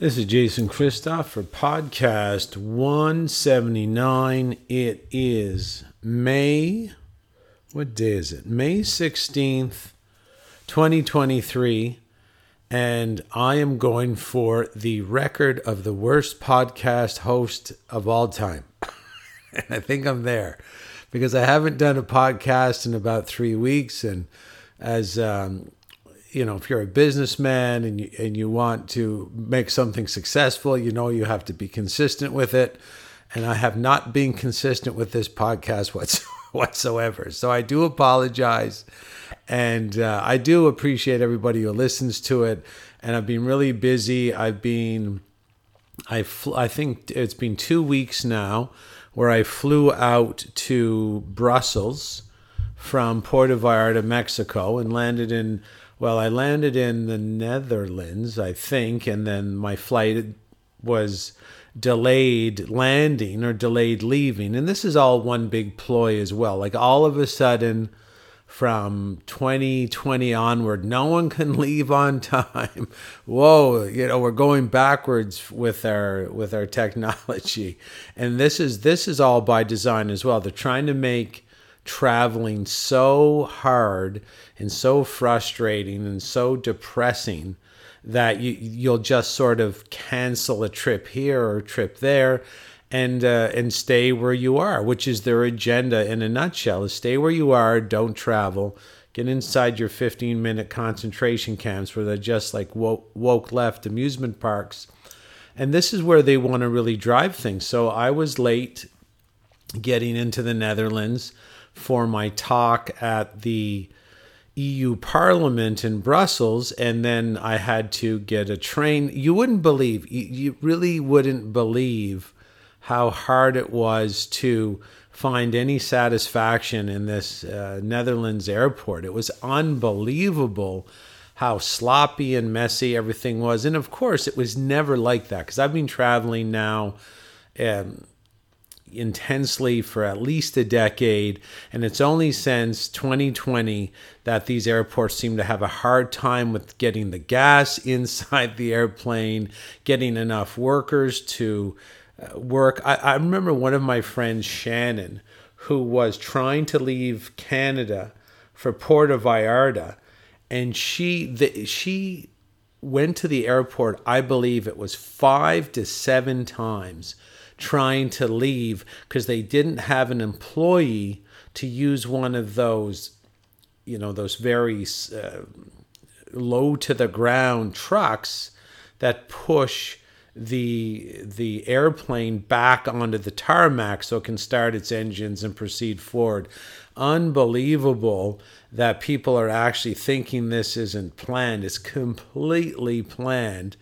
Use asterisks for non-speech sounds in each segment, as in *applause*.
This is Jason Christoff for podcast 179. It is May, what day is it? May 16th, 2023. And I am going for the record of the worst podcast host of all time. and *laughs* I think I'm there because I haven't done a podcast in about three weeks. And as um, you know, if you're a businessman and you, and you want to make something successful, you know you have to be consistent with it. And I have not been consistent with this podcast *laughs* whatsoever. So I do apologize. And uh, I do appreciate everybody who listens to it. And I've been really busy. I've been, I, fl- I think it's been two weeks now where I flew out to Brussels from Puerto Vallarta, Mexico, and landed in well, I landed in the Netherlands, I think, and then my flight was delayed landing or delayed leaving. And this is all one big ploy as well. Like all of a sudden, from 2020 onward, no one can *laughs* leave on time. Whoa, you know, we're going backwards with our with our technology. And this is this is all by design as well. They're trying to make traveling so hard and so frustrating and so depressing that you you'll just sort of cancel a trip here or a trip there and uh, and stay where you are which is their agenda in a nutshell is stay where you are don't travel get inside your 15 minute concentration camps where they're just like woke, woke left amusement parks. And this is where they want to really drive things. So i was late getting into the netherlands for my talk at the EU Parliament in Brussels, and then I had to get a train. You wouldn't believe, you really wouldn't believe how hard it was to find any satisfaction in this uh, Netherlands airport. It was unbelievable how sloppy and messy everything was. And of course, it was never like that because I've been traveling now. Um, intensely for at least a decade, and it's only since 2020 that these airports seem to have a hard time with getting the gas *laughs* inside the airplane, getting enough workers to uh, work. I, I remember one of my friends, Shannon, who was trying to leave Canada for Puerto Vallarta, and she the, she went to the airport. I believe it was five to seven times trying to leave because they didn't have an employee to use one of those, you know, those very uh, low to the ground trucks that push the the airplane back onto the tarmac so it can start its engines and proceed forward. Unbelievable that people are actually thinking this isn't planned. It's completely planned.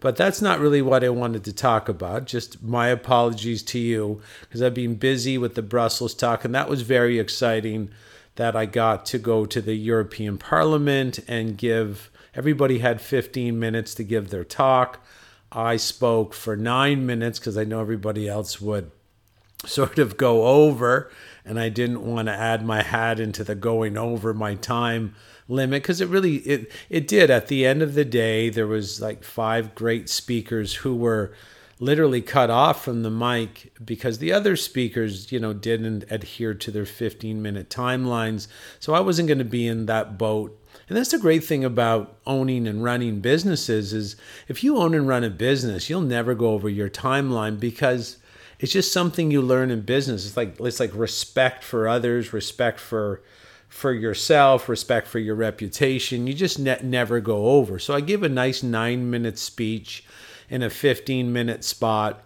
But that's not really what I wanted to talk about. Just my apologies to you because I've been busy with the Brussels talk, and that was very exciting that I got to go to the European Parliament and give everybody had 15 minutes to give their talk. I spoke for nine minutes because I know everybody else would sort of go over, and I didn't want to add my hat into the going over my time limit because it really it it did. At the end of the day there was like five great speakers who were literally cut off from the mic because the other speakers you know didn't adhere to their 15 minute timelines. So i wasn't going to be in that boat. And that's the great thing about owning and running businesses is if you own and run a business you'll never go over your timeline because it's just something you learn in business. It's like it's like respect for others respect for for yourself, respect for your reputation. You just ne- never go over. So I give a nice nine minute speech in a 15 minute spot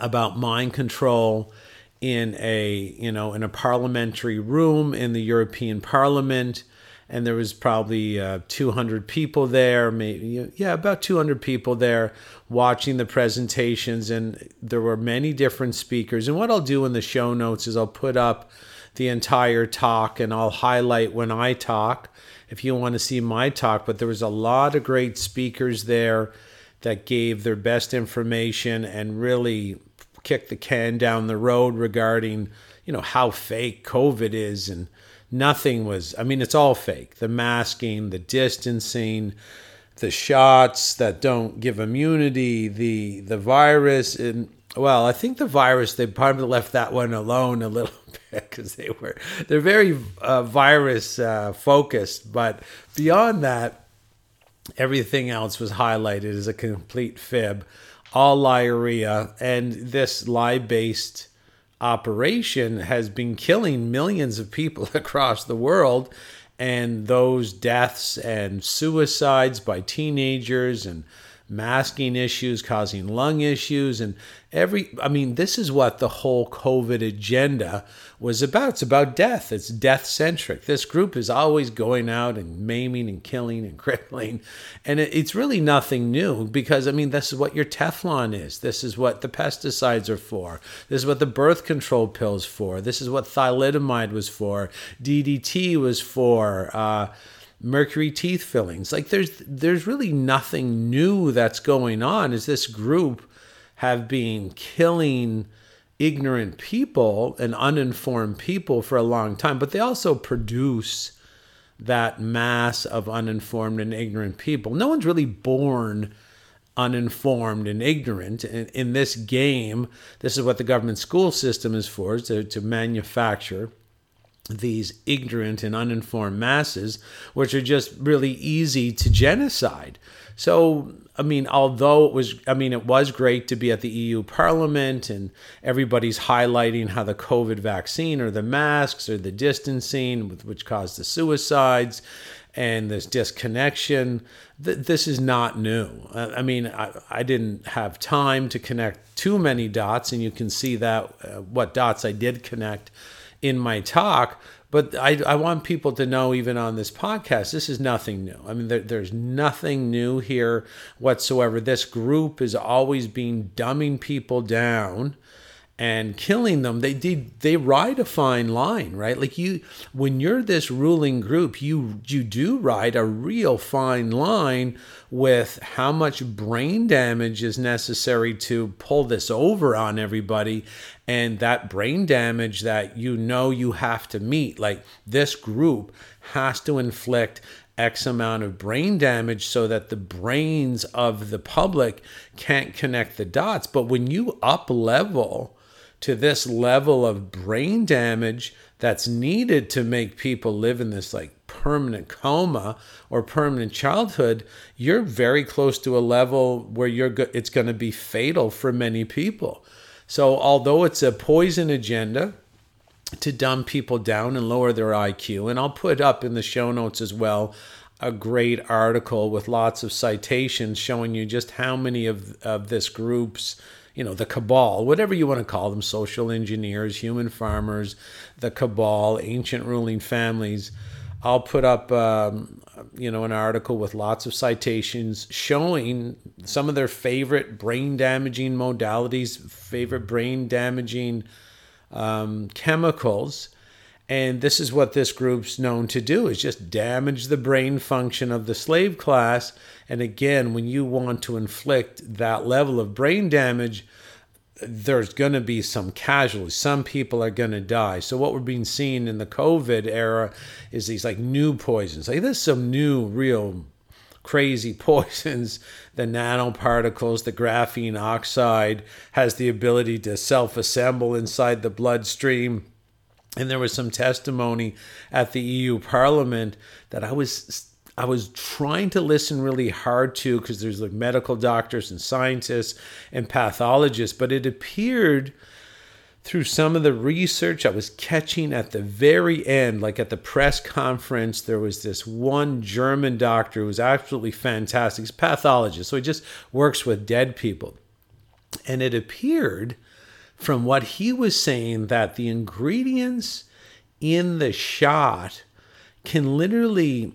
about mind control in a you know in a parliamentary room in the European Parliament and there was probably uh, 200 people there maybe yeah about 200 people there watching the presentations and there were many different speakers and what I'll do in the show notes is I'll put up the entire talk and I'll highlight when I talk if you want to see my talk. But there was a lot of great speakers there that gave their best information and really kicked the can down the road regarding, you know, how fake COVID is and nothing was I mean it's all fake. The masking, the distancing, the shots that don't give immunity, the the virus, and well, I think the virus they probably left that one alone a little *laughs* bit because they were they're very uh, virus uh, focused, but beyond that, everything else was highlighted as a complete fib, all liaria, and this lie based operation has been killing millions of people *laughs* across the world. And those deaths and suicides by teenagers and masking issues causing lung issues and every i mean this is what the whole covid agenda was about. It's about death. It's death centric this group is always going out and maiming and killing and *laughs* crippling and it, it's really nothing new because i mean this is what your teflon is. This is what the pesticides are for. This is what the birth control pills for. This is what thalidomide was for. Ddt was for. Uh, mercury teeth fillings. Like there's there's really nothing new that's going on. Is this group have been killing ignorant people and uninformed people for a long time, but they also produce that mass of uninformed and ignorant people. No one's really born uninformed and ignorant. In, in this game, this is what the government school system is for, is to, to manufacture these ignorant and uninformed masses, which are just really easy to genocide. So, I mean, although it was, I mean, it was great to be at the EU Parliament and everybody's highlighting how the COVID vaccine or the masks or the distancing, which caused the suicides and this disconnection. this is not new. I, mean, I, I, didn't have time to connect too many dots, and you can see that uh, what dots I did connect in my talk. But I, I want people to know, even on this podcast, this is nothing new. I mean, there, there's nothing new here whatsoever. This group is always being dumbing people down and killing them they did they ride a fine line right like you when you're this ruling group you you do ride a real fine line with how much brain damage is necessary to pull this over on everybody and that brain damage that you know you have to meet like this group has to inflict X amount of brain damage so that the brains of the public can't connect the dots. But when you up level to this level of brain damage that's needed to make people live in this like permanent coma or permanent childhood, you're very close to a level where you're go- it's going to be fatal for many people. So although it's a poison agenda to dumb people down and lower their IQ, and I'll put up in the show notes as well a great article with lots of citations showing you just how many of, of this group's you know, the cabal, whatever you want to call them, social engineers, human farmers, the cabal, ancient ruling families. I'll put up, um, you know, an article with lots of citations showing some of their favorite brain damaging modalities, favorite brain damaging um, chemicals. And this is what this group's known to do is just damage the brain function of the slave class and again, when you want to inflict that level of brain damage, there's going to be some casualties. Some people are going to die. So what we're being seen in the COVID era is these like new poisons. Like there's some new, real crazy *laughs* poisons. The nanoparticles, the graphene oxide has the ability to self-assemble inside the bloodstream. And there was some testimony at the EU Parliament that I was I was trying to listen really hard to because there's like medical doctors and scientists and pathologists, but it appeared through some of the research I was catching at the very end, like at the press conference, there was this one German doctor who was absolutely fantastic. He's a pathologist, so he just works with dead people. And it appeared from what he was saying that the ingredients in the shot can literally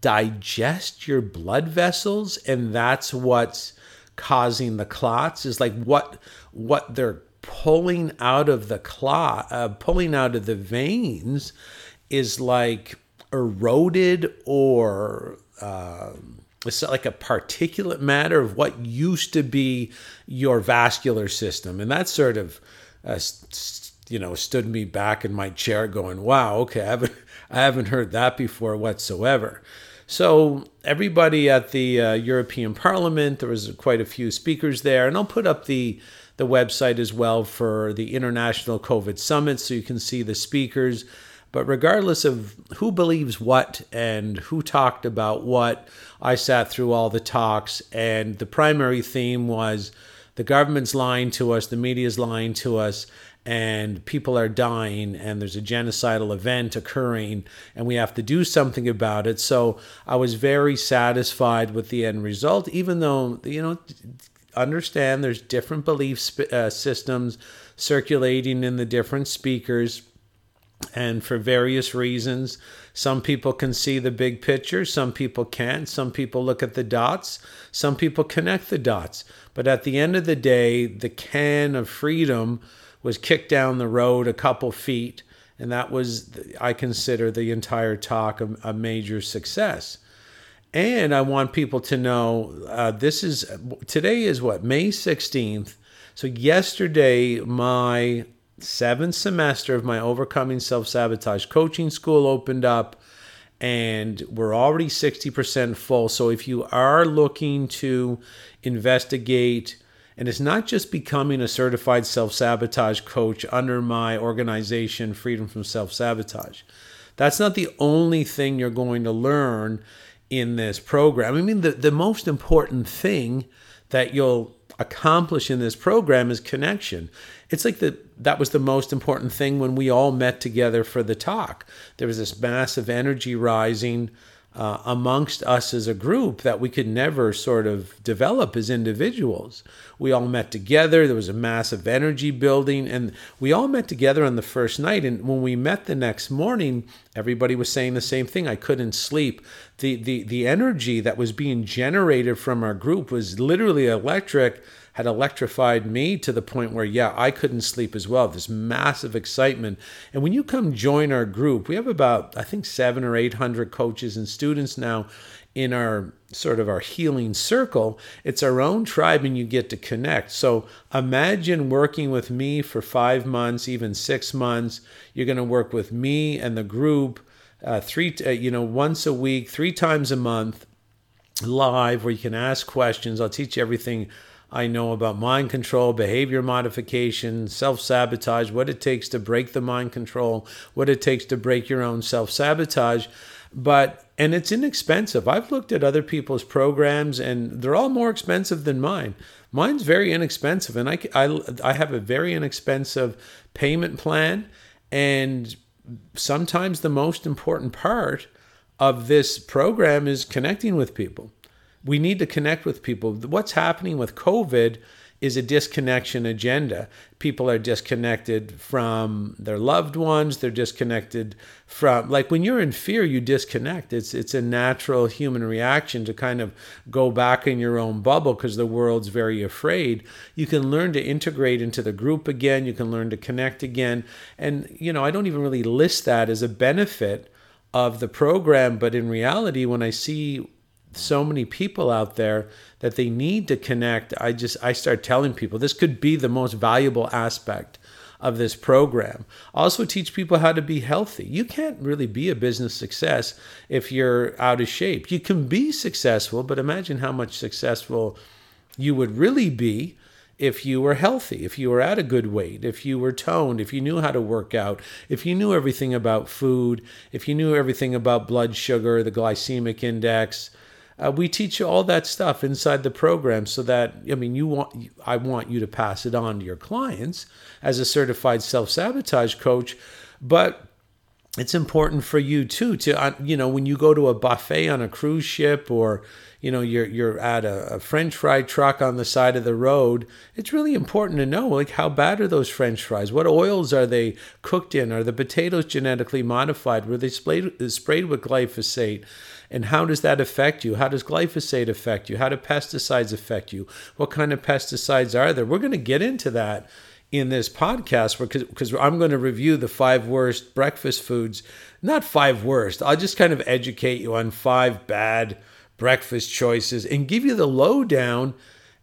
digest your blood vessels and that's what's causing the clots is like what what they're pulling out of the clot uh, pulling out of the veins is like eroded or uh, it's like a particulate matter of what used to be your vascular system. And that sort of uh, you know stood me back in my chair going wow okay i haven't *laughs* i haven't heard that before whatsoever. So everybody at the uh, European Parliament, there was quite a few speakers there, and I'll put up the the website as well for the International COVID Summit so you can see the speakers. But regardless of who believes what and who talked about what, I sat through all the talks, and the primary theme was the government's lying to us, the media's lying to us, and people are dying, and there's a genocidal event occurring, and we have to do something about it. So I was very satisfied with the end result, even though, you know, understand there's different belief uh, systems circulating in the different speakers and for various reasons some people can see the big picture some people can't. Some people look at the dots some people connect the dots. But at the end of the day the can of freedom was kicked down the road a couple feet and that was i consider the entire talk a, a major success. And i want people to know uh, this is today is what may 16th so yesterday my seventh semester of my Overcoming Self Sabotage coaching school opened up, and we're already 60% full. So if you are looking to investigate, and it's not just becoming a certified self sabotage coach under my organization, Freedom from Self Sabotage. That's not the only thing you're going to learn in this program. I mean, the, the most important thing that you'll accomplish in this program is connection. It's like the that was the most important thing when we all met together for the talk. There was this massive energy rising uh, amongst us as a group that we could never sort of develop as individuals. We all met together. There was a massive energy building, and we all met together on the first night. And when we met the next morning, everybody was saying the same thing. I couldn't sleep. The the the energy that was being generated from our group was literally electric had electrified me to the point where, yeah, I couldn't sleep as well. This massive excitement. And when you come join our group, we have about, I think, seven or 800 coaches and students now in our sort of our healing circle. It's our own tribe and you get to connect. So imagine working with me for five months, even six months. You're going to work with me and the group. Uh, three, uh, you know, once a week, three times a month, live, where you can ask questions. I'll teach you everything I know about mind control, behavior modification, self sabotage, what it takes to break the mind control, what it takes to break your own self sabotage. But, and it's inexpensive. I've looked at other people's programs and they're all more expensive than mine. Mine's very inexpensive, and I, I, I have a very inexpensive payment plan. And sometimes the most important part of this program is connecting with people we need to connect with people. What's happening with COVID is a disconnection agenda. People are disconnected from their loved ones. They're disconnected from like when you're in fear, you disconnect. It's it's a natural human reaction to kind of go back in your own bubble because the world's very afraid. You can learn to integrate into the group again. You can learn to connect again. And you know, I don't even really list that as a benefit of the program, but in reality, when I see so many people out there that they need to connect. I just i start telling people this could be the most valuable aspect of this program. Also teach people how to be healthy. You can't really be a business success if you're out of shape. You can be successful but imagine how much successful you would really be if you were healthy, if you were at a good weight, if you were toned, if you knew how to work out, if you knew everything about food, if you knew everything about blood sugar, the glycemic index, uh, we teach you all that stuff inside the program so that I mean you want I want you to pass it on to your clients as a certified self-sabotage coach but it's important for you too to uh, you know when you go to a buffet on a cruise ship or you know you're you're at a, a, french fry truck on the side of the road it's really important to know like how bad are those french fries? What oils are they cooked in? Are the potatoes genetically modified? Were they sprayed, sprayed with glyphosate and how does that affect you? How does glyphosate affect you? How do pesticides affect you? What kind of pesticides are there? We're going to get into that in this podcast because I'm going to review the five worst breakfast foods. Not five worst. I'll just kind of educate you on five bad breakfast choices and give you the lowdown.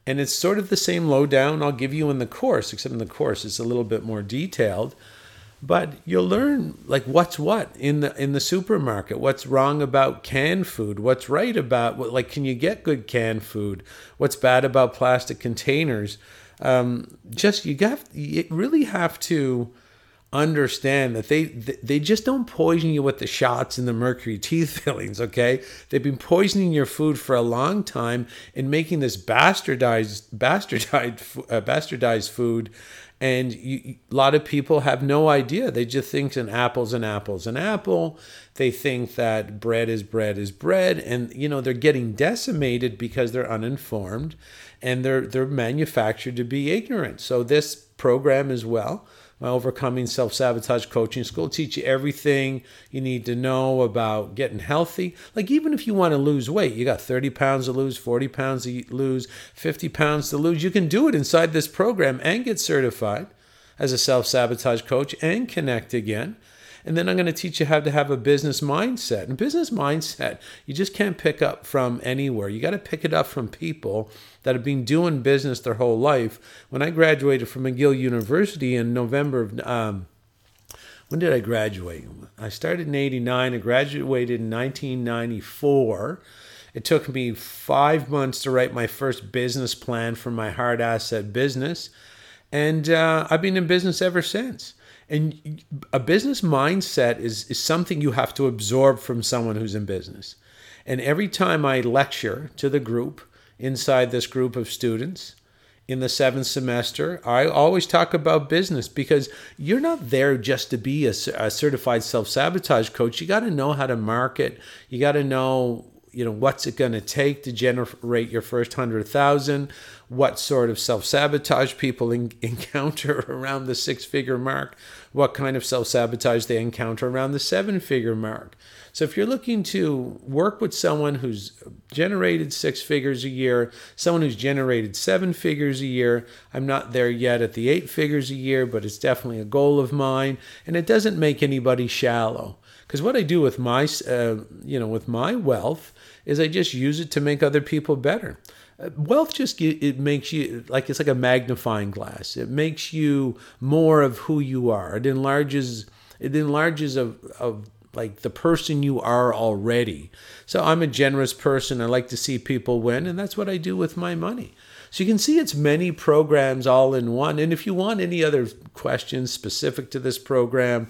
And it's sort of the same lowdown I'll give you in the course, except in the course it's a little bit more detailed. But you'll learn like what's what in the in the supermarket? What's wrong about canned food? What's right about what like can you get good canned food? What's bad about plastic containers? Um, just you got you really have to understand that they they just don't poison you with the shots and the mercury *laughs* teeth fillings okay? They've been poisoning your food for a long time and making this bastardized *laughs* bastardized uh, bastardized food and you, a lot of people have no idea. They just think an apple's an apple's an apple. They think that bread is bread is bread. And you know they're getting decimated because they're uninformed and they're they're manufactured to be ignorant. So this program as well my Overcoming Self Sabotage Coaching School. Teach you everything you need to know about getting healthy. Like, even if you want to lose weight, you got 30 pounds to lose, 40 pounds to lose, 50 pounds to lose. You can do it inside this program and get certified as a self sabotage coach and connect again. And then I'm going to teach you how to have a business mindset. And business mindset, you just can't pick up from anywhere. You got to pick it up from people that have been doing business their whole life. When I graduated from McGill University in November of, um, when did I graduate? I started in 89. I graduated in 1994. It took me five months to write my first business plan for my hard asset business. And uh, I've been in business ever since. And a business mindset is, is something you have to absorb from someone who's in business. And every time I lecture to the group, inside this group of students, in the seventh semester, I always talk about business because you're not there just to be a, a certified self sabotage coach. You got to know how to market. You got to know you know what's it going to take to generate your first hundred thousand? What sort of self-sabotage people in, *laughs* encounter around the six-figure mark? What kind of self-sabotage they encounter around the seven-figure mark? So if you're looking to work with someone who's generated six figures a year someone who's generated seven figures a year i'm not there yet at the eight figures a year but it's definitely a goal of mine and it doesn't make anybody shallow. Because what I do with my, uh, you know, with my wealth is I just use it to make other people better. Uh, wealth just it makes you like it's like a magnifying glass. It makes you more of who you are. It enlarges. It enlarges of of like the person you are already. So I'm a generous person. I like to see people win, and that's what I do with my money. So you can see it's many programs all in one. And if you want any other questions specific to this program,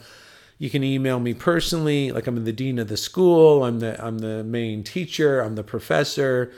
you can email me personally. Like I'm the dean of the school. I'm the I'm the main teacher. I'm the professor,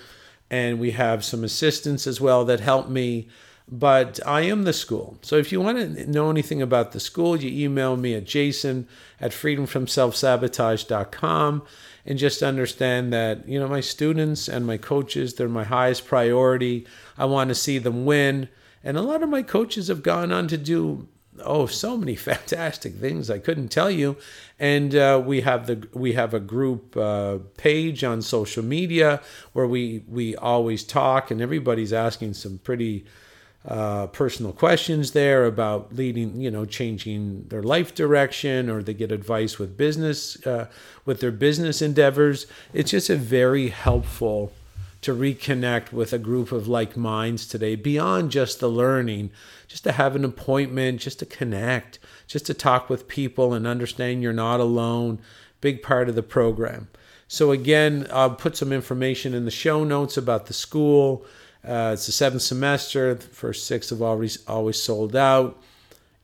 and we have some assistants as well that help me. But I am the school. So if you want to know anything about the school, you email me at jason at freedomfromselfsabotage.com and just understand that, you know, my students and my coaches, they're my highest priority. I want to see them win. And a lot of my coaches have gone on to do oh so many *laughs* fantastic things i couldn't tell you. And uh, we have the we have a group uh, page on social media where we we always talk and everybody's asking some pretty uh, personal questions there about leading you know changing their life direction or they get advice with business uh, with their business endeavors. It's just a very helpful to reconnect with a group of like minds today beyond just the learning, just to have an appointment, just to connect, just to talk with people and understand you're not alone. Big part of the program. So, again, I'll put some information in the show notes about the school. Uh, it's the seventh semester, the first six have always, always sold out.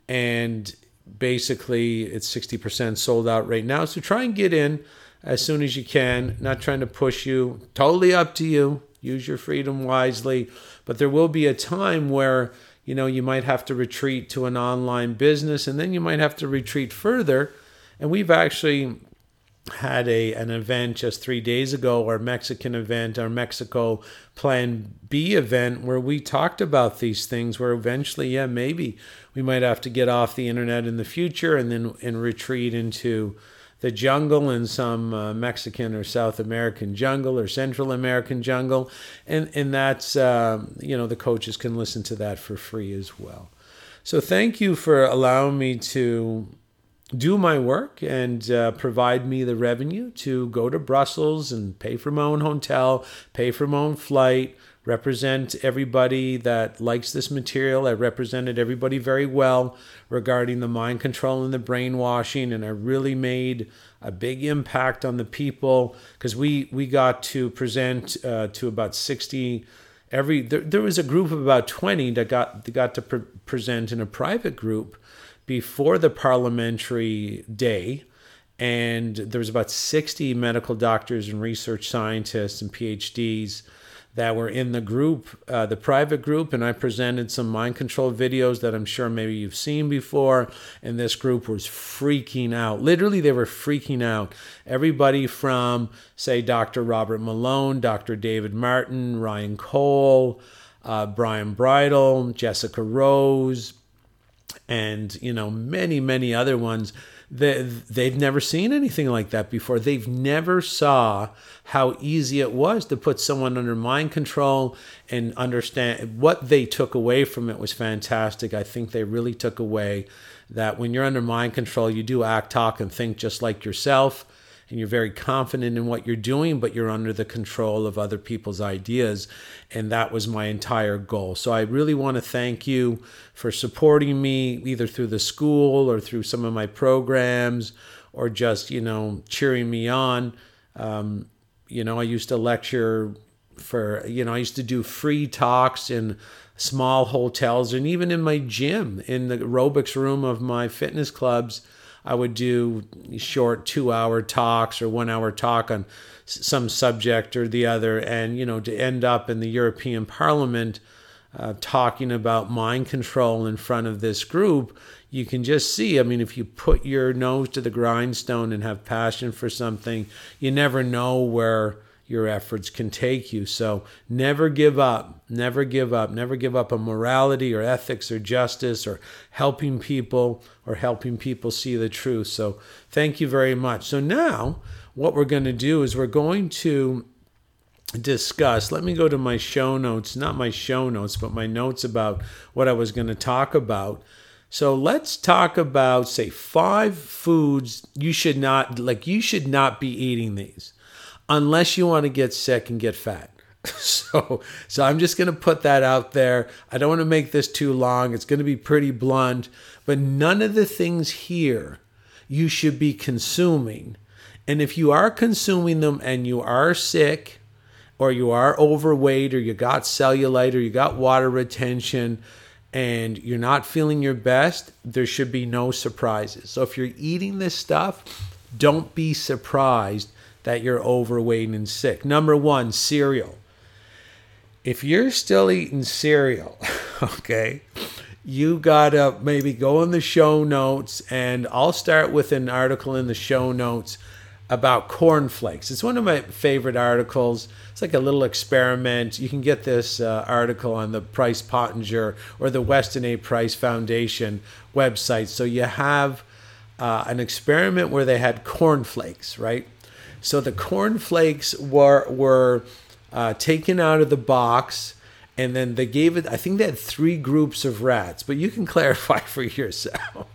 And basically, it's 60% sold out right now. So, try and get in as soon as you can. Not trying to push you, totally up to you. Use your freedom wisely. But there will be a time where you know you might have to retreat to an online business and then you might have to retreat further and we've actually had a an event just three days ago, our Mexican event, our Mexico Plan B event, where we talked about these things. Where eventually, yeah, maybe we might have to get off the internet in the future and then and retreat into the jungle in some uh, Mexican or South American jungle or Central American jungle, and and that's uh, you know the coaches can listen to that for free as well. So thank you for allowing me to do my work and uh, provide me the revenue to go to Brussels and pay for my own hotel, pay for my own flight, represent everybody that likes this material. I represented everybody very well regarding the mind control and the brainwashing, and I really made a big impact on the people because we we got to present uh, to about sixty. Every there, there was a group of about twenty that got that got to pre- present in a private group before the parliamentary day and there was about 60 medical doctors and research scientists and phds that were in the group, uh, the private group, and I presented some mind control videos that I'm sure maybe you've seen before. And this group was freaking out. Literally, they were freaking out. Everybody from, say, Dr. Robert Malone, Dr. David Martin, Ryan Cole, uh, Byram Bridle, Jessica Rose, and you know many many other ones they, they've never seen anything like that before. They've never saw how easy it was to put someone under mind control and understand what they took away from it was fantastic. I think they really took away that when you're under mind control, you do act, talk, and think just like yourself and you're very confident in what you're doing, but you're under the control of other people's ideas. And that was my entire goal. So I really want to thank you for supporting me either through the school or through some of my programs or just, you know, cheering me on. Um, you know, I used to lecture for, you know, I used to do free talks in small hotels and even in my gym, in the aerobics room of my fitness clubs I would do short two hour talks or one hour talk on some subject or the other. And, you know, to end up in the European Parliament uh, talking about mind control in front of this group, you can just see. I mean, if you put your nose to the grindstone and have passion for something, you never know where your efforts can take you. So never give up. Never give up. Never give up on morality or ethics or justice or helping people or helping people see the truth. So thank you very much. So now what we're going to do is we're going to discuss. Let me go to my show notes, not my show notes, but my notes about what I was going to talk about. So let's talk about say five foods you should not like you should not be eating these unless you want to get sick and get fat. *laughs* So, so I'm just going to put that out there. I don't want to make this too long. It's going to be pretty blunt, but none of the things here you should be consuming. And if you are consuming them and you are sick or you are overweight or you got cellulite or you got water retention and you're not feeling your best, there should be no surprises. So if you're eating this stuff, don't be surprised that you're overweight and sick. Number one, cereal. If you're still eating cereal, *laughs* okay, you gotta maybe go in the show notes, and I'll start with an article in the show notes about cornflakes. It's one of my favorite articles. It's like a little experiment. You can get this uh, article on the Price Pottenger or the Weston A. Price Foundation website. So you have uh, an experiment where they had cornflakes, right? So the cornflakes were were uh, taken out of the box, and then they gave it. I think they had three groups of rats, but you can *laughs* clarify for yourself.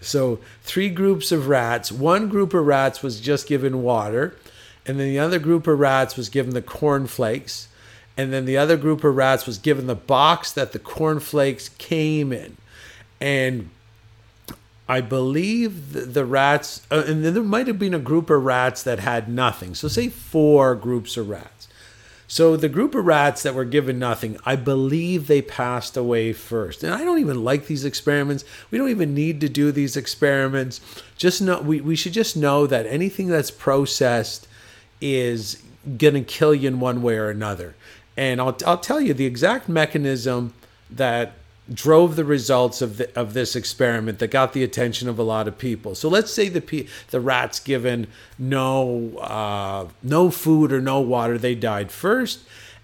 so three groups of rats. One group of rats was just given water, and then the other group of rats was given the cornflakes, and then the other group of rats was given the box that the cornflakes came in, and I believe the, rats, uh, and then there might have been a group of rats that had nothing. So, say four groups of rats. So, the group of rats that were given nothing, I believe they passed away first. And I don't even like these experiments. We don't even need to do these experiments. Just know, we, we should just know that anything that's processed is going to kill you in one way or another. And I'll, I'll tell you the exact mechanism that drove the results of the, of this experiment that got the attention of a lot of people. So let's say the the rats given no uh, no food or no water, they died first,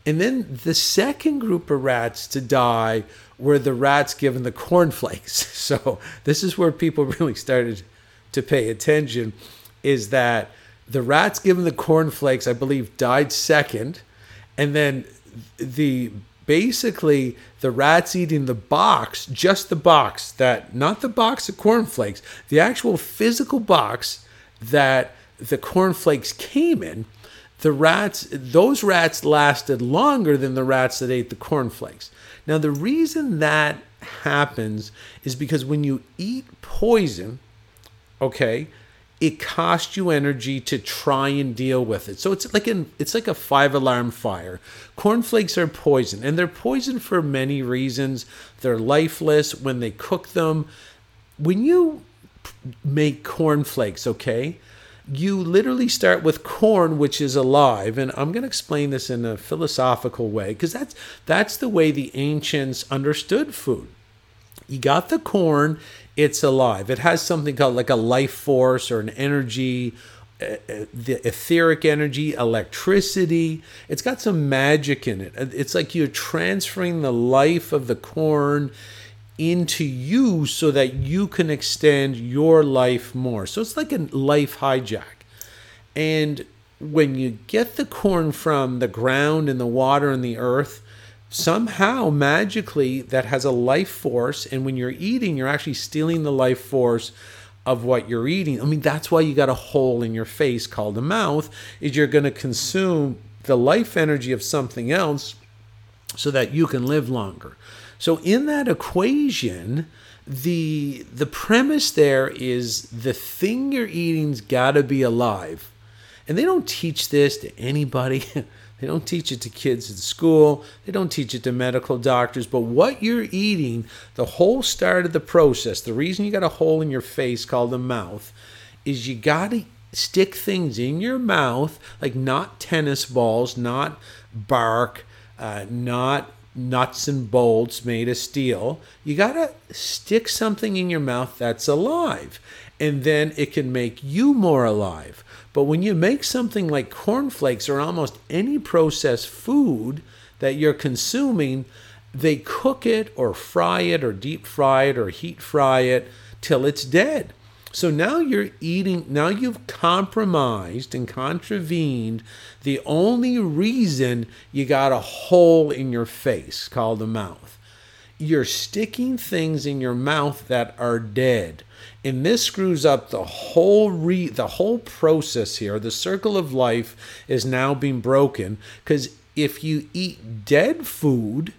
and then the second group of rats to die were the rats given the cornflakes. *laughs* So this is where people *laughs* really started to pay attention, is that the rats given the cornflakes, I believe, died second, and then the basically the rats eating the box, just the box that, not the box of cornflakes, the actual physical box that the cornflakes came in, the rats, those rats lasted longer than the rats that ate the cornflakes. Now, the reason that happens is because when you eat poison, okay, it costs you energy to try and deal with it. So it's like an it's like a five alarm fire. Cornflakes are poison, and they're poison for many reasons. They're lifeless when they cook them. When you make cornflakes, okay, you literally start with corn which is alive and i'm going to explain this in a philosophical way because that's that's the way the ancients understood food you got the corn it's alive it has something called like a life force or an energy uh, uh, the etheric energy electricity it's got some magic in it it's like you're transferring the life of the corn into you so that you can extend your life more. So it's like a life hijack. And when you get the corn from the ground and the water and the earth, somehow magically that has a life force. And when you're eating, you're actually stealing the life force of what you're eating. I mean, that's why you got a hole in your face called a mouth, is you're going to consume the life energy of something else so that you can live longer. So in that equation, the the premise there is the thing you're eating's got to be alive. And they don't teach this to anybody. *laughs* they don't teach it to kids at school. They don't teach it to medical doctors. But what you're eating, the whole start of the process, the reason you got a hole in your face called the mouth, is you got to stick things in your mouth, like not tennis balls, not bark, uh, not nuts and bolts made of steel. You got to stick something in your mouth that's alive, and then it can make you more alive. But when you make something like cornflakes or almost any processed food that you're consuming, they cook it or fry it or deep fry it or heat fry it till it's dead. So now you're eating, now you've compromised and contravened the only reason you got a hole in your face called the mouth. You're sticking things in your mouth that are dead. And this screws up the whole re- the whole process here. The circle of life is now being broken because if you eat dead food,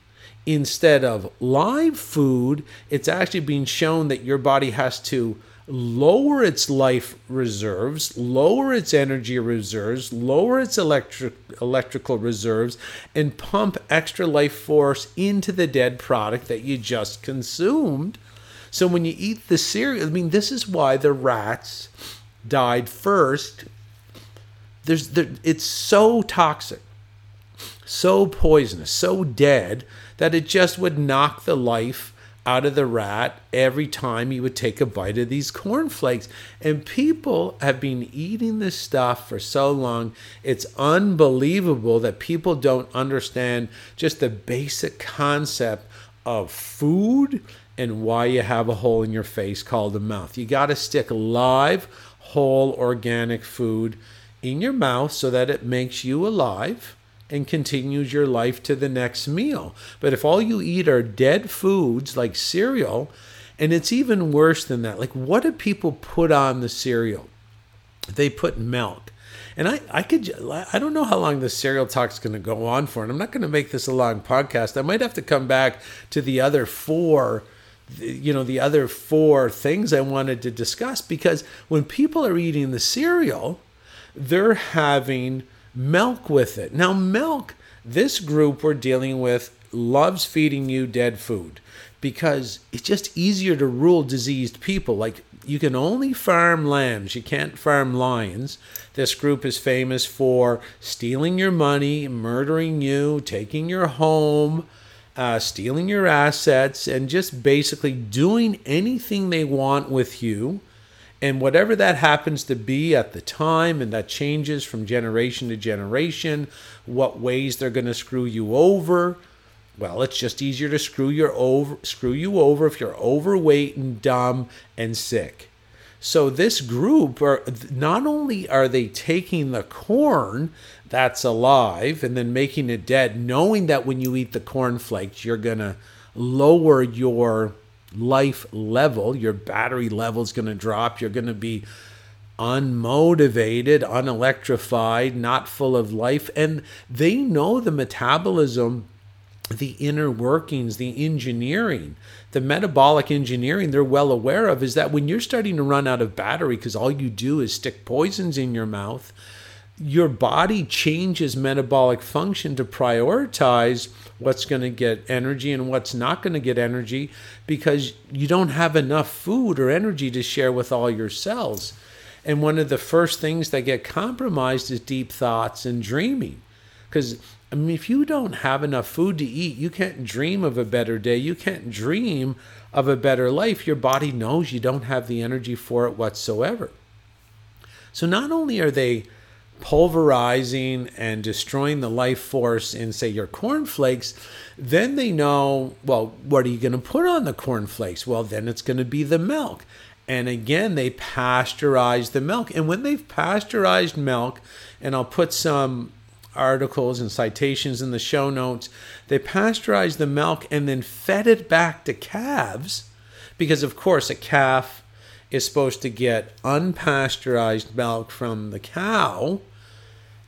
instead of live food, it's actually being shown that your body has to lower its life reserves, lower its energy reserves, lower its electric electrical reserves, and pump extra life force into the dead product that you just consumed. So when you eat the cereal, I mean, this is why the rats died first. There's there, it's so toxic, so poisonous, so dead that it just would knock the life out of the rat every time he would take a bite of these cornflakes. And people have been eating this stuff for so long. It's unbelievable that people don't understand just the basic concept of food and why you have a hole in your face called a mouth. You got to stick live, whole, organic food in your mouth so that it makes you alive and continues your life to the next meal. But if all you eat are dead foods like cereal, and it's even worse than that, like what do people put on the cereal? They put milk. And I, I could, I don't know how long the cereal talk is going to go on for, and I'm not going to make this a long podcast. I might have to come back to the other four, you know, the other four things I wanted to discuss because when people are eating the cereal, they're having milk with it. Now, milk, this group we're dealing with loves feeding you dead food because it's just easier to rule diseased people. Like, you can only farm lambs, you can't farm lions. This group is famous for stealing your money, murdering you, taking your home. Uh, stealing your assets and just basically doing anything they want with you and whatever that happens to be at the time, and that changes from generation to generation, what ways they're going to screw you over. Well, it's just easier to screw your over screw you over if you're overweight and dumb and sick. So this group are not only are they taking the corn that's alive and then making it dead, knowing that when you eat the corn flakes, you're gonna lower your life level, your battery level is going to drop. You're going to be unmotivated, unelectrified, not full of life. And they know the metabolism, the inner workings, the engineering, the metabolic engineering they're well aware of is that when you're starting to run out of battery because all you do is stick poisons in your mouth, your body changes metabolic function to prioritize what's going to get energy and what's not going to get energy because you don't have enough food or energy to share with all your cells. And one of the first things that get compromised is deep thoughts and dreaming. Because, I mean, if you don't have enough food to eat, you can't dream of a better day. You can't dream of a better life. Your body knows you don't have the energy for it whatsoever. So, not only are they pulverizing and destroying the life force in, say, your cornflakes, then they know, well, what are you going to put on the cornflakes? Well, then it's going to be the milk. And again, they pasteurize the milk. And when they've pasteurized milk, and I'll put some articles and citations in the show notes, they pasteurize the milk and then fed it back to calves because, of course, a calf is supposed to get unpasteurized milk from the cow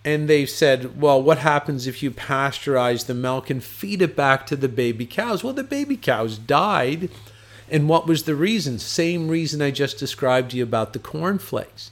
and they said, well, what happens if you pasteurize the milk and feed it back to the baby cows? Well, the baby cows died. And what was the reason? Same reason I just described to you about the cornflakes.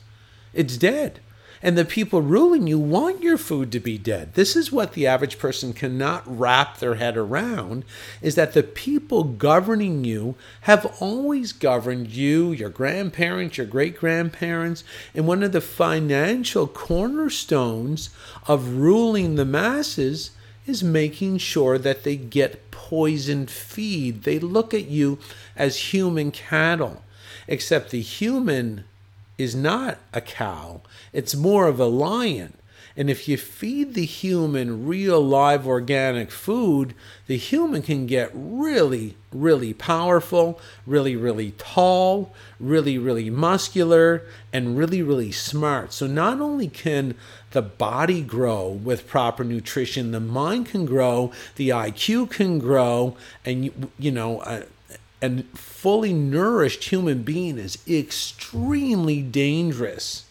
It's dead. And the people ruling you want your food to be dead. This is what the average person cannot wrap their head around is that the people governing you have always governed you, your grandparents, your great grandparents. And one of the financial cornerstones of ruling the masses is making sure that they get poisoned feed. They look at you as human cattle, except the human is not a cow, it's more of a lion. And if you feed the human real live organic food, the human can get really, really powerful, really, really tall, really, really muscular, and really, really smart. So not only can the body grow with proper nutrition, the mind can grow, the IQ can grow, and you, know, a fully nourished human being is extremely dangerous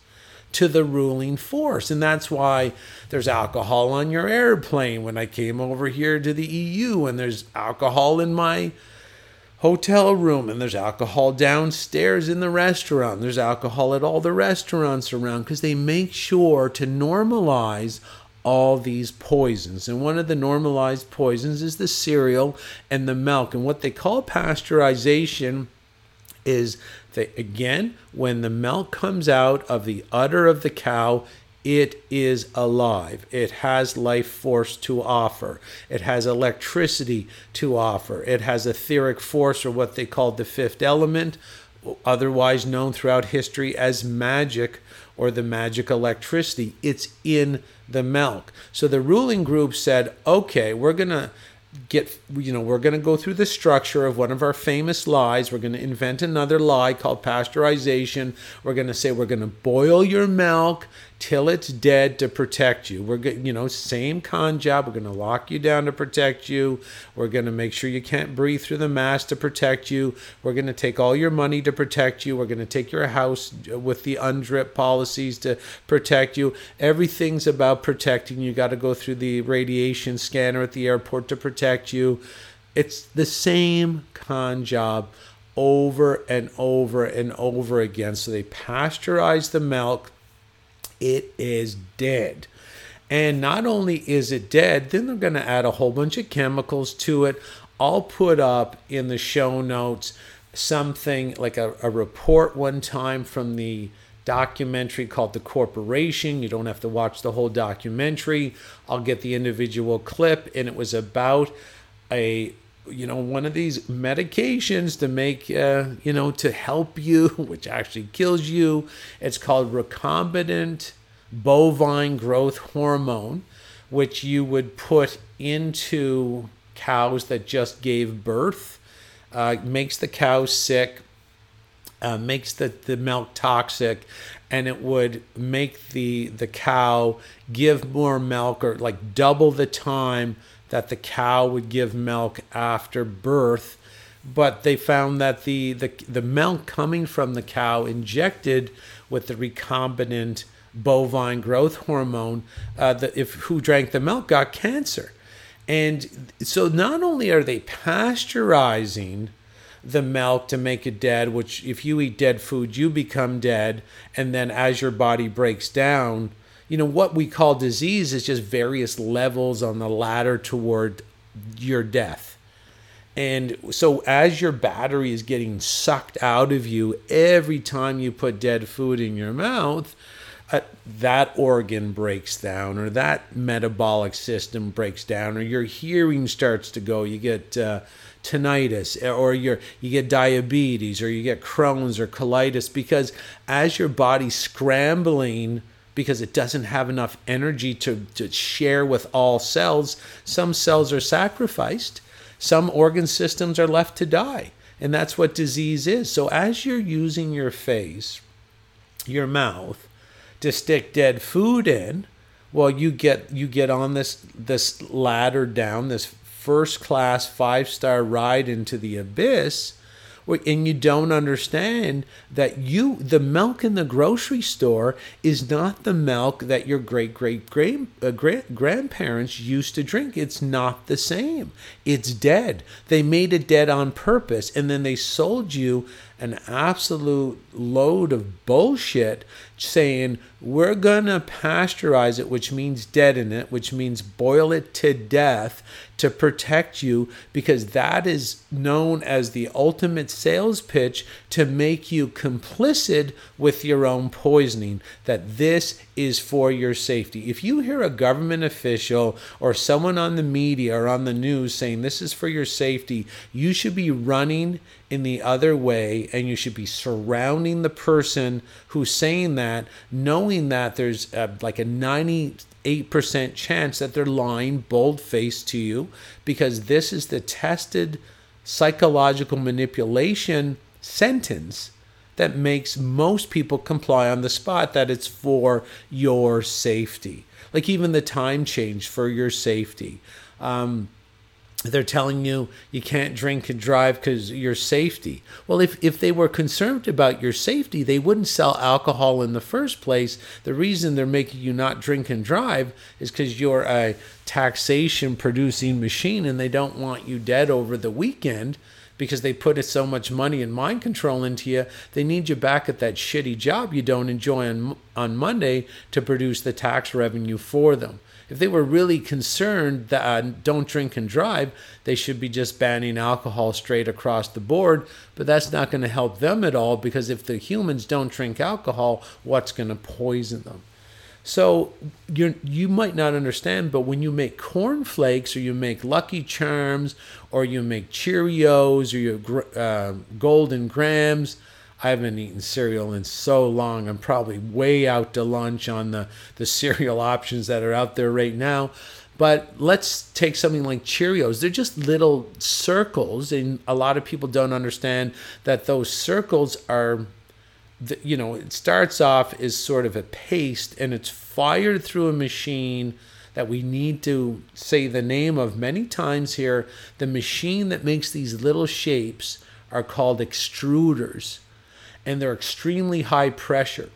to the ruling force. And that's why there's alcohol on your airplane when I came over here to the EU, and there's alcohol in my hotel room, and there's alcohol downstairs in the restaurant. There's alcohol at all the restaurants around because they make sure to normalize all these poisons. And one of the normalized poisons is the cereal and the milk. And what they call pasteurization is that, again, when the milk comes out of the udder of the cow, it is alive. It has life force to offer. It has electricity to offer. It has etheric force, or what they call the fifth element, otherwise known throughout history as magic or the magic electricity. It's in the milk. So the ruling group said, okay, we're going to get you know we're going to go through the structure of one of our famous lies. We're going to invent another lie called pasteurization. We're going to say we're going to boil your milk till it's dead to protect you. We're going you know same con job. We're going to lock you down to protect you. We're going to make sure you can't breathe through the mask to protect you. We're going to take all your money to protect you. We're going to take your house uh, with the UNDRIP policies to protect you. Everything's about protecting you. Got to go through the radiation scanner at the airport to protect you. It's the same con job over and over and over again. So they pasteurize the milk it is dead. And not only is it dead, then they're going to add a whole bunch of chemicals to it. I'll put up in the show notes something like a, a report one time from the documentary called The Corporation. You don't have to watch the whole documentary. I'll get the individual clip, and it was about a you know one of these medications to make uh, you know to help you *laughs* which actually kills you. It's called recombinant bovine growth hormone which you would put into cows that just gave birth. Uh, makes the cow sick uh, makes the, the milk toxic and it would make the the cow give more milk or like double the time that the cow would give milk after birth but they found that the, the, the milk coming from the cow injected with the recombinant bovine growth hormone, uh, the, if who drank the milk got cancer. And so not only are they pasteurizing the milk to make it dead, which if you eat dead food, you become dead. And then as your body breaks down, you know, what we call disease is just various levels on the ladder toward your death. And so, as your battery is getting sucked out of you every time you put dead food in your mouth, uh, that organ breaks down, or that metabolic system breaks down, or your hearing starts to go. You get uh, tinnitus, or you you get diabetes, or you get Crohn's or colitis because as your body's scrambling because it doesn't have enough energy to, to share with all cells, some cells are sacrificed, some organ systems are left to die. And that's what disease is. So as you're using your face, your mouth, to stick dead food in, well, you get you get on this this ladder down, this first class five star ride into the abyss and you don't understand that you the milk in the grocery store is not the milk that your great great great uh, grandparents used to drink. It's not the same. It's dead. They made it dead on purpose and then they sold you an absolute load of bullshit saying we're going to pasteurize it, which means deaden it, which means boil it to death to protect you, because that is known as the ultimate sales pitch to make you complicit with your own poisoning, that this is for your safety. If you hear a government official or someone on the media or on the news saying this is for your safety, you should be running in the other way and you should be surrounding the person who's saying that, knowing that there's a, like a 98% chance that they're lying bold faced to you because this is the tested psychological manipulation sentence that makes most people comply on the spot that it's for your safety. Like even the time change for your safety. Um, they're telling you you can't drink and drive because your safety. Well, if, if they were concerned about your safety, they wouldn't sell alcohol in the first place. The reason they're making you not drink and drive is because you're a taxation producing machine and they don't want you dead over the weekend because they put so much money and mind control into you. They need you back at that shitty job you don't enjoy on, on Monday to produce the tax revenue for them. If they were really concerned that uh, don't drink and drive, they should be just banning alcohol straight across the board. But that's not going to help them at all because if the humans don't drink alcohol, what's going to poison them? So you you might not understand, but when you make corn flakes or you make Lucky Charms or you make Cheerios or your uh, Golden Grahams, I haven't eaten cereal in so long. I'm probably way out to lunch on the, the cereal *laughs* options that are out there right now. But let's take something like Cheerios. They're just little circles, and a lot of people don't understand that those circles are, you know, it starts off as sort of a paste and it's fired through a machine that we need to say the name of many times here. The machine that makes these little shapes are called extruders and they're extremely high pressure.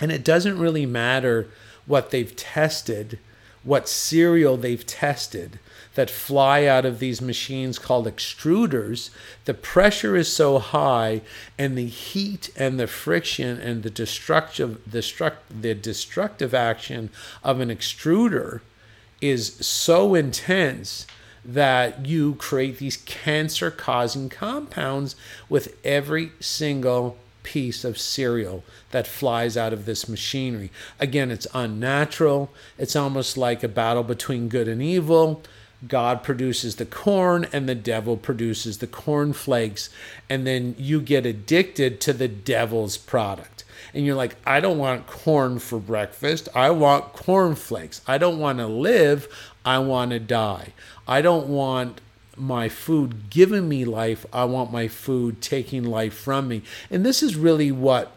And it doesn't really matter what they've tested, what cereal they've tested that fly out of these machines called extruders. The pressure is so high, and the heat and the friction and the destructive, destruct, the destructive action of an extruder is so intense that you create these cancer causing compounds with every single piece of cereal that flies out of this machinery. Again, it's unnatural. It's almost like a battle between good and evil. God produces the corn and the devil produces the cornflakes. And then you get addicted to the devil's product. And you're like, I don't want corn for breakfast. I want cornflakes. I don't want to live. I want to die. I don't want my food giving me life. I want my food taking life from me. And this is really what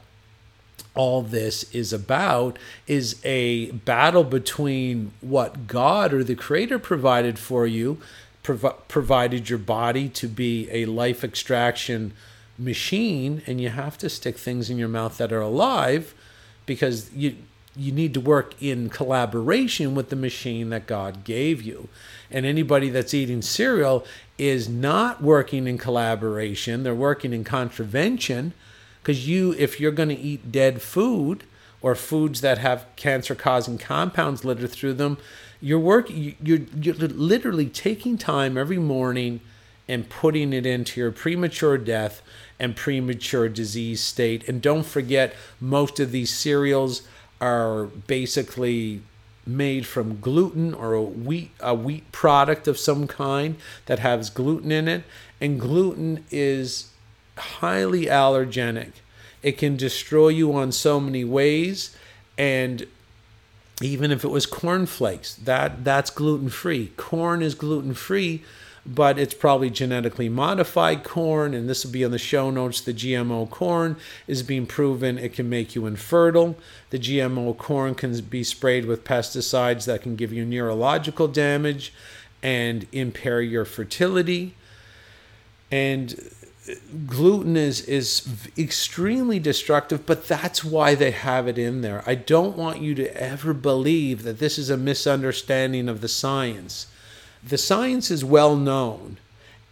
all this is about is a battle between what God or the creator provided for you prov- provided your body to be a life extraction machine, and you have to stick things in your mouth that are alive because you you need to work in collaboration with the machine that God gave you. And anybody that's eating cereal is not working in collaboration, they're working in contravention because you if you're going to eat dead food or foods that have cancer causing compounds littered through them, you're you're you're literally taking time every morning and putting it into your premature death and premature disease state. And don't forget, most of these cereals are basically made from gluten or a wheat a wheat product of some kind that has gluten in it and gluten is highly allergenic. It can destroy you on so many ways and even if it was corn flakes that that's gluten free corn is gluten free but it's probably genetically modified corn and this will be on the show notes. The gmo corn is being proven. It can make you infertile. The gmo corn can be sprayed with pesticides that can give you neurological damage and impair your fertility. And gluten is is extremely destructive but that's why they have it in there. I don't want you to ever believe that this is a misunderstanding of the science. The science is well known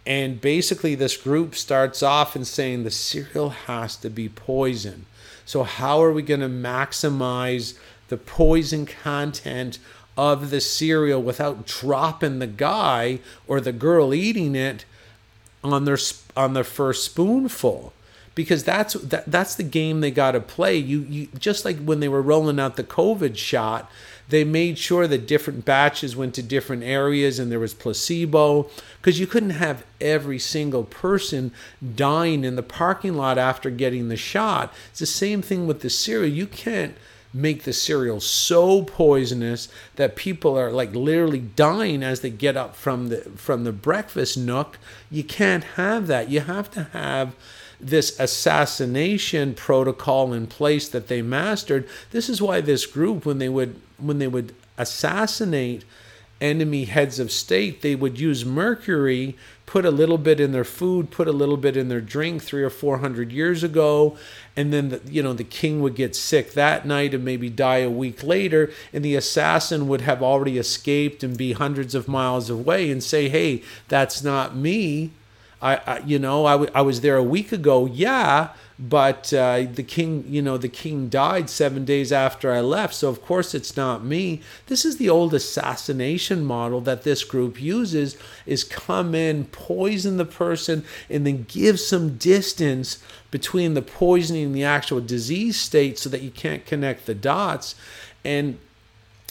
and basically this group starts off in saying the cereal has to be poison. So how are we going to maximize the poison content of the cereal without dropping the guy or the girl eating it on their on their first spoonful because that's that, that's the game they got to play. You you just like when they were rolling out the covid shot they made sure that different batches went to different areas and there was placebo because you couldn't have every single person dying in the parking lot after getting the shot. It's the same thing with the cereal. You can't make the cereal so poisonous that people are like literally dying as they get up from the from the breakfast nook. You can't have that. You have to have this assassination protocol in place that they mastered. This is why this group when they would when they would assassinate enemy heads of state they would use mercury put a little bit in their food, put a little bit in their drink three or four hundred years ago, and then the, you know the king would get sick that night and maybe die a week later, and the assassin would have already escaped and be hundreds of miles away and say, "Hey, that's not me." I, I you know, I, w- I was there a week ago. Yeah, but uh, the king you know the king died seven days after i left so of course it's not me. This is the old assassination model that this group uses is come in poison the person and then give some distance between the poisoning and the actual disease state so that you can't connect the dots. And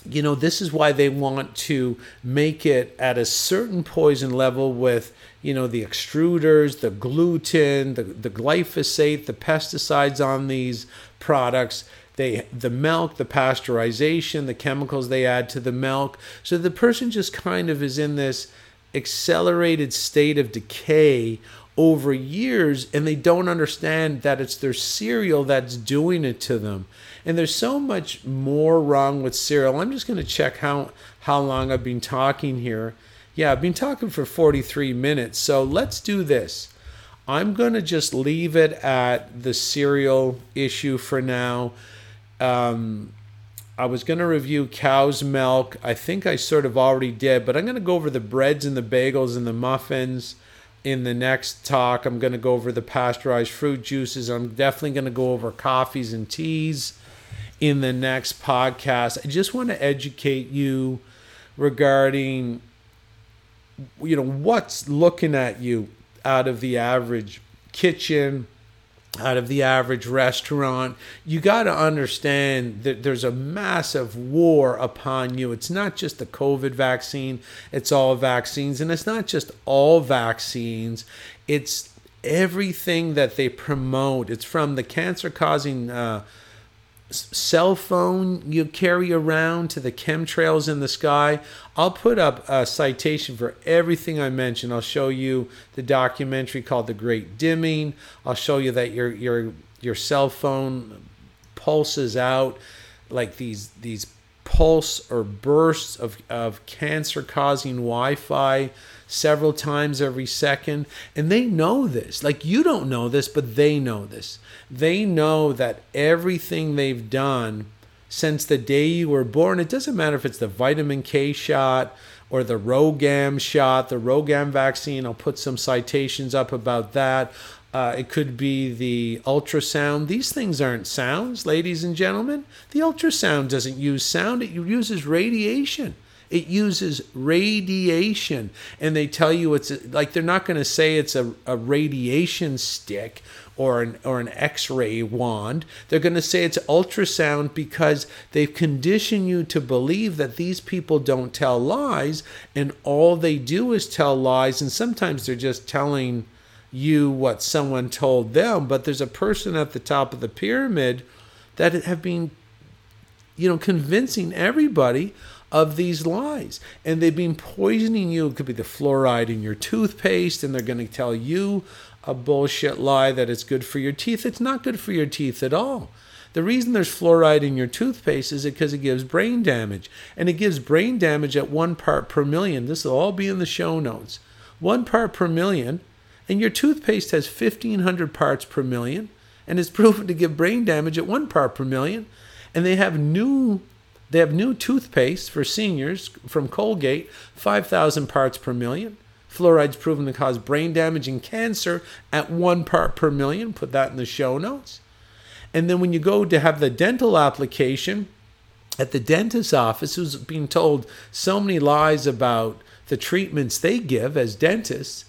you know this is why they want to make it at a certain poison level with you know the extruders the gluten the, the glyphosate the pesticides on these products. They the milk the pasteurization the chemicals they add to the milk. So the person just kind of is in this accelerated state of decay over years and they don't understand that it's their cereal that's doing it to them. And there's so much more wrong with cereal. I'm just going to check how how long i've been talking here yeah i've been talking for 43 minutes so let's do this i'm going to just leave it at the cereal issue for now um, I was going to review cow's milk. I think I sort of already did, but I'm going to go over the breads and the bagels and the muffins in the next talk. I'm going to go over the pasteurized fruit juices. I'm definitely going to go over coffees and teas in the next podcast. I just want to educate you regarding you know what's looking at you out of the average kitchen out of the average restaurant. You got to understand that there's a massive war upon you. It's not just the COVID vaccine, it's all vaccines. And it's not just all vaccines, it's everything that they promote. It's from the cancer causing. Uh, cell phone you carry around to the chemtrails in the sky. I'll put up a citation for everything I mentioned. I'll show you the documentary called The Great Dimming. I'll show you that your your your cell phone pulses out like these these pulse or bursts of, of cancer causing Wi-Fi several times every second. And they know this. Like you don't know this, but they know this. They know that everything they've done since the day you were born, it doesn't matter if it's the vitamin K shot or the RhoGAM shot, the RhoGAM vaccine. I'll put some citations up about that. Uh, it could be the ultrasound. These things aren't sounds, ladies and gentlemen. The ultrasound doesn't use sound, it uses radiation. It uses radiation. And they tell you it's like they're not going to say it's a, a radiation stick or an, or an x ray wand. They're going to say it's ultrasound because they've conditioned you to believe that these people don't tell lies and all they do is tell lies. And sometimes they're just telling you what someone told them. But there's a person at the top of the pyramid that have been, you know, convincing everybody of these lies. And they've been poisoning you. It could be the fluoride in your toothpaste, and they're going to tell you a bullshit lie that it's good for your teeth. It's not good for your teeth at all. The reason there's fluoride in your toothpaste is because it gives brain damage. And it gives brain damage at one part per million. This will all be in the show notes. One part per million. And your toothpaste has 1,500 parts per million and is *laughs* proven to give brain damage at one part per million. And they have new they have new toothpaste for seniors from Colgate, 5,000 parts per million. Fluoride's proven to cause brain damage and cancer at one part per million. Put that in the show notes. And then when you go to have the dental application at the dentist's office, who's being told so many lies about the treatments they give as dentists,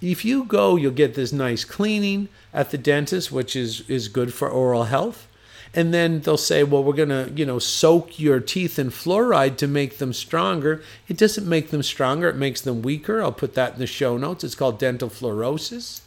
if you go, you'll get this nice cleaning at the dentist, which is, is good for oral health and then they'll say, well, we're going to, you know, soak your teeth in fluoride to make them stronger. It doesn't make them stronger, it makes them weaker. I'll put that in the show notes. It's called dental fluorosis.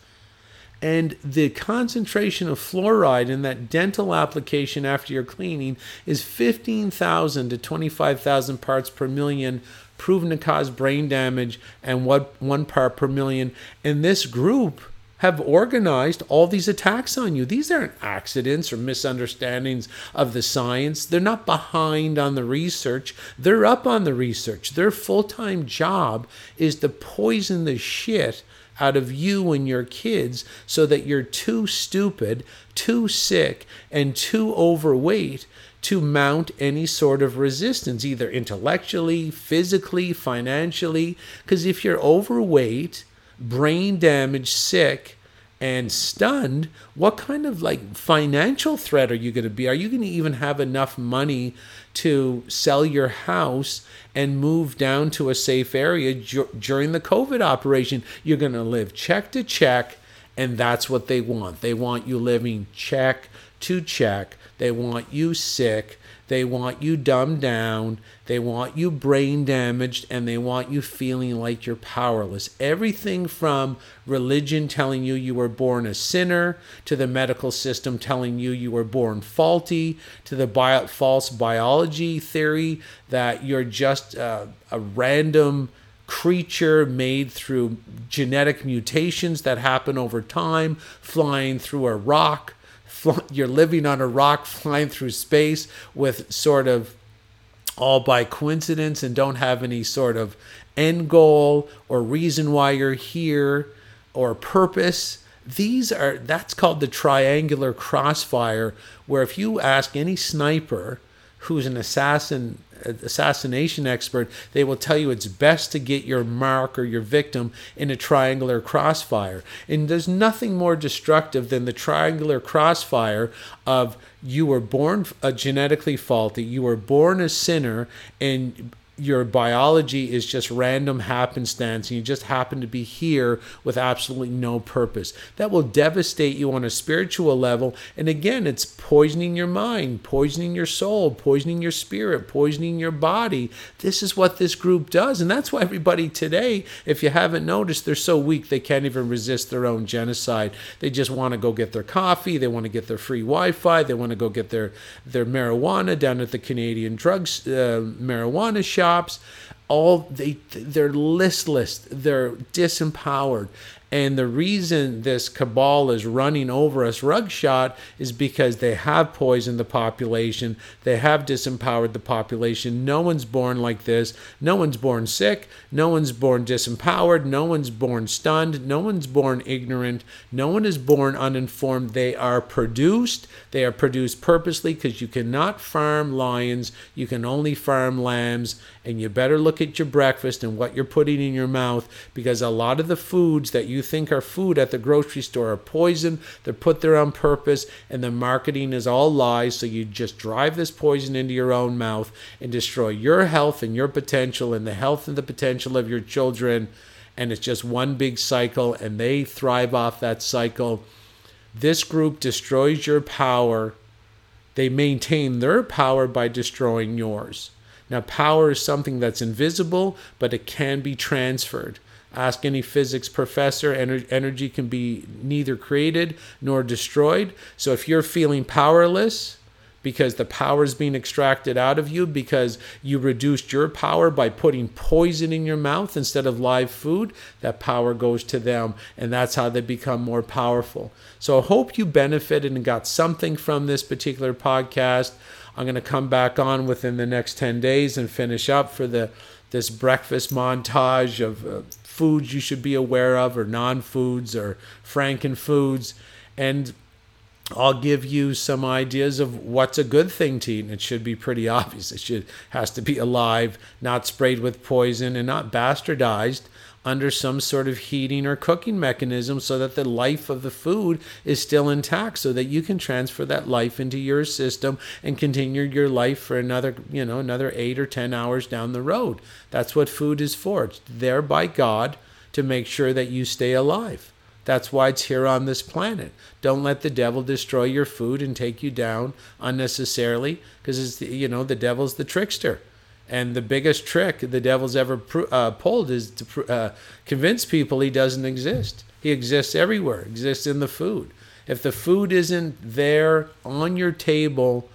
And the concentration of fluoride in that dental application after your cleaning is 15,000 to 25,000 parts per million, proven to cause brain damage and what one part per million. In this group, have organized all these attacks on you. These aren't accidents or misunderstandings of the science. They're not behind on the research, they're up on the research. Their full time job is to poison the shit out of you and your kids so that you're too stupid, too sick, and too overweight to mount any sort of resistance, either intellectually, physically, financially. Because if you're overweight, brain damaged, sick, and stunned, what kind of like financial threat are you going to be? Are you going to even have enough money to sell your house and move down to a safe area dur- during the COVID operation? You're going to live check to check, and that's what they want. They want you living check to check. They want you sick. They want you dumbed down. They want you brain damaged and they want you feeling like you're powerless. Everything from religion telling you you were born a sinner, to the medical system telling you you were born faulty, to the bio- false biology theory that you're just uh, a random creature made through genetic mutations that happen over time, flying through a rock you're living on a rock flying through space with sort of all by coincidence and don't have any sort of end goal or reason why you're here or purpose. These are that's called the triangular crossfire where if you ask any sniper who's an assassin assassination expert, they will tell you it's best to get your mark or your victim in a triangular crossfire. And there's nothing more destructive than the triangular crossfire of you were born uh, genetically faulty, you were born a sinner, and your biology is just random happenstance and you just happen to be here with absolutely no purpose. That will devastate you on a spiritual level. And again, it's poisoning your mind, poisoning your soul, poisoning your spirit, poisoning your body. This is what this group does. And that's why everybody today, if you haven't noticed, they're so weak they can't even resist their own genocide. They just want to go get their coffee, they want to get their free Wi Fi, they want to go get their, their marijuana down at the Canadian drugs uh, marijuana shop all they they're listless they're disempowered And the reason this cabal is running over us rugshot is because they have poisoned the population. They have disempowered the population. No one's born like this. No one's born sick. No one's born disempowered. No one's born stunned. No one's born ignorant. No one is born uninformed. They are produced. They are produced purposely because you cannot farm lions. You can only farm lambs. And you better look at your breakfast and what you're putting in your mouth because a lot of the foods that you think are food at the grocery store are poison. They're put there on purpose, and the marketing is all lies. So you just drive this poison into your own mouth and destroy your health and your potential and the health and the potential of your children. And it's just one big cycle, and they thrive off that cycle. This group destroys your power. They maintain their power by destroying yours. Now, power is something that's invisible, but it can be transferred. Ask any physics professor, energy can be neither created nor destroyed. So if you're feeling powerless, because the power is being extracted out of you because you reduced your power by putting poison in your mouth instead of live food, that power goes to them. And that's how they become more powerful. So I hope you benefited and got something from this particular podcast. I'm going to come back on within the next 10 days and finish up for the this breakfast montage of uh, foods you should be aware of or non-foods or franken foods and I'll give you some ideas of what's a good thing to eat, and it should be pretty *laughs* obvious. It should has to be alive, not sprayed with poison, and not bastardized under some sort of heating or cooking mechanism so that the life of the food is still intact so that you can transfer that life into your system and continue your life for another you know another 8 or 10 hours down the road that's what food is for it's there by God to make sure that you stay alive that's why it's here on this planet. Don't let the devil destroy your food and take you down unnecessarily because it's the, you know the devil's the trickster. And the biggest trick the devil's ever uh, pulled is to uh, convince people he doesn't exist. He exists everywhere, exists in the food. If the food isn't there on your table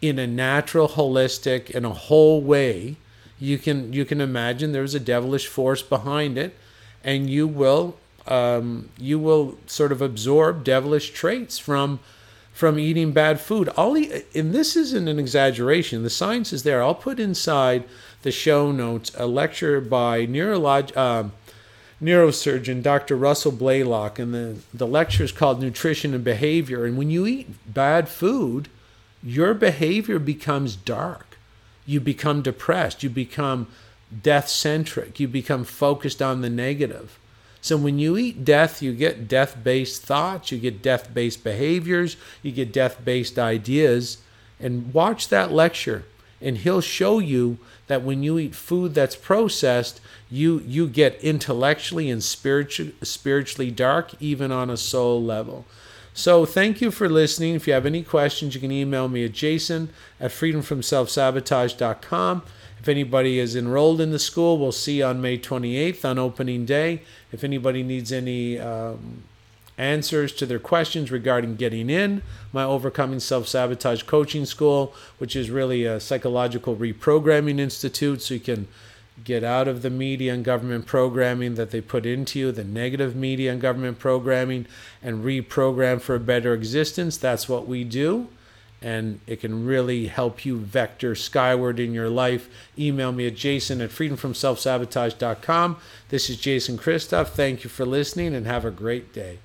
in a natural, holistic, and a whole way, you can you can imagine there's a devilish force behind it, and you will um, you will sort of absorb devilish traits from from eating bad food. I'll eat, and this isn't an exaggeration. The science is there. I'll put inside the show notes a lecture by neurolog, uh, neurosurgeon Dr. Russell Blaylock, and the, the lecture is called Nutrition and Behavior. And when you eat bad food, your behavior becomes dark. You become depressed. You become death centric. You become focused on the negative. So when you eat death, you get death based thoughts, you get death based behaviors, you get death based ideas. And watch that lecture, and he'll show you that when you eat food that's processed, you, you get intellectually and spiritually, spiritually dark, even on a soul level. So thank you for listening. If you have any questions, you can email me at jason at freedomfromselfsabotage.com. If anybody is enrolled in the school, we'll see on May 28th on opening day. If anybody needs any um, answers to their questions regarding getting in, my Overcoming Self Sabotage Coaching School, which is really a psychological reprogramming institute, so you can get out of the media and government programming that they put into you, the negative media and government programming, and reprogram for a better existence. That's what we do and it can really help you vector skyward in your life. Email me at jason at freedomfromselfsabotage.com. This is Jason Christoff. Thank you for listening and have a great day.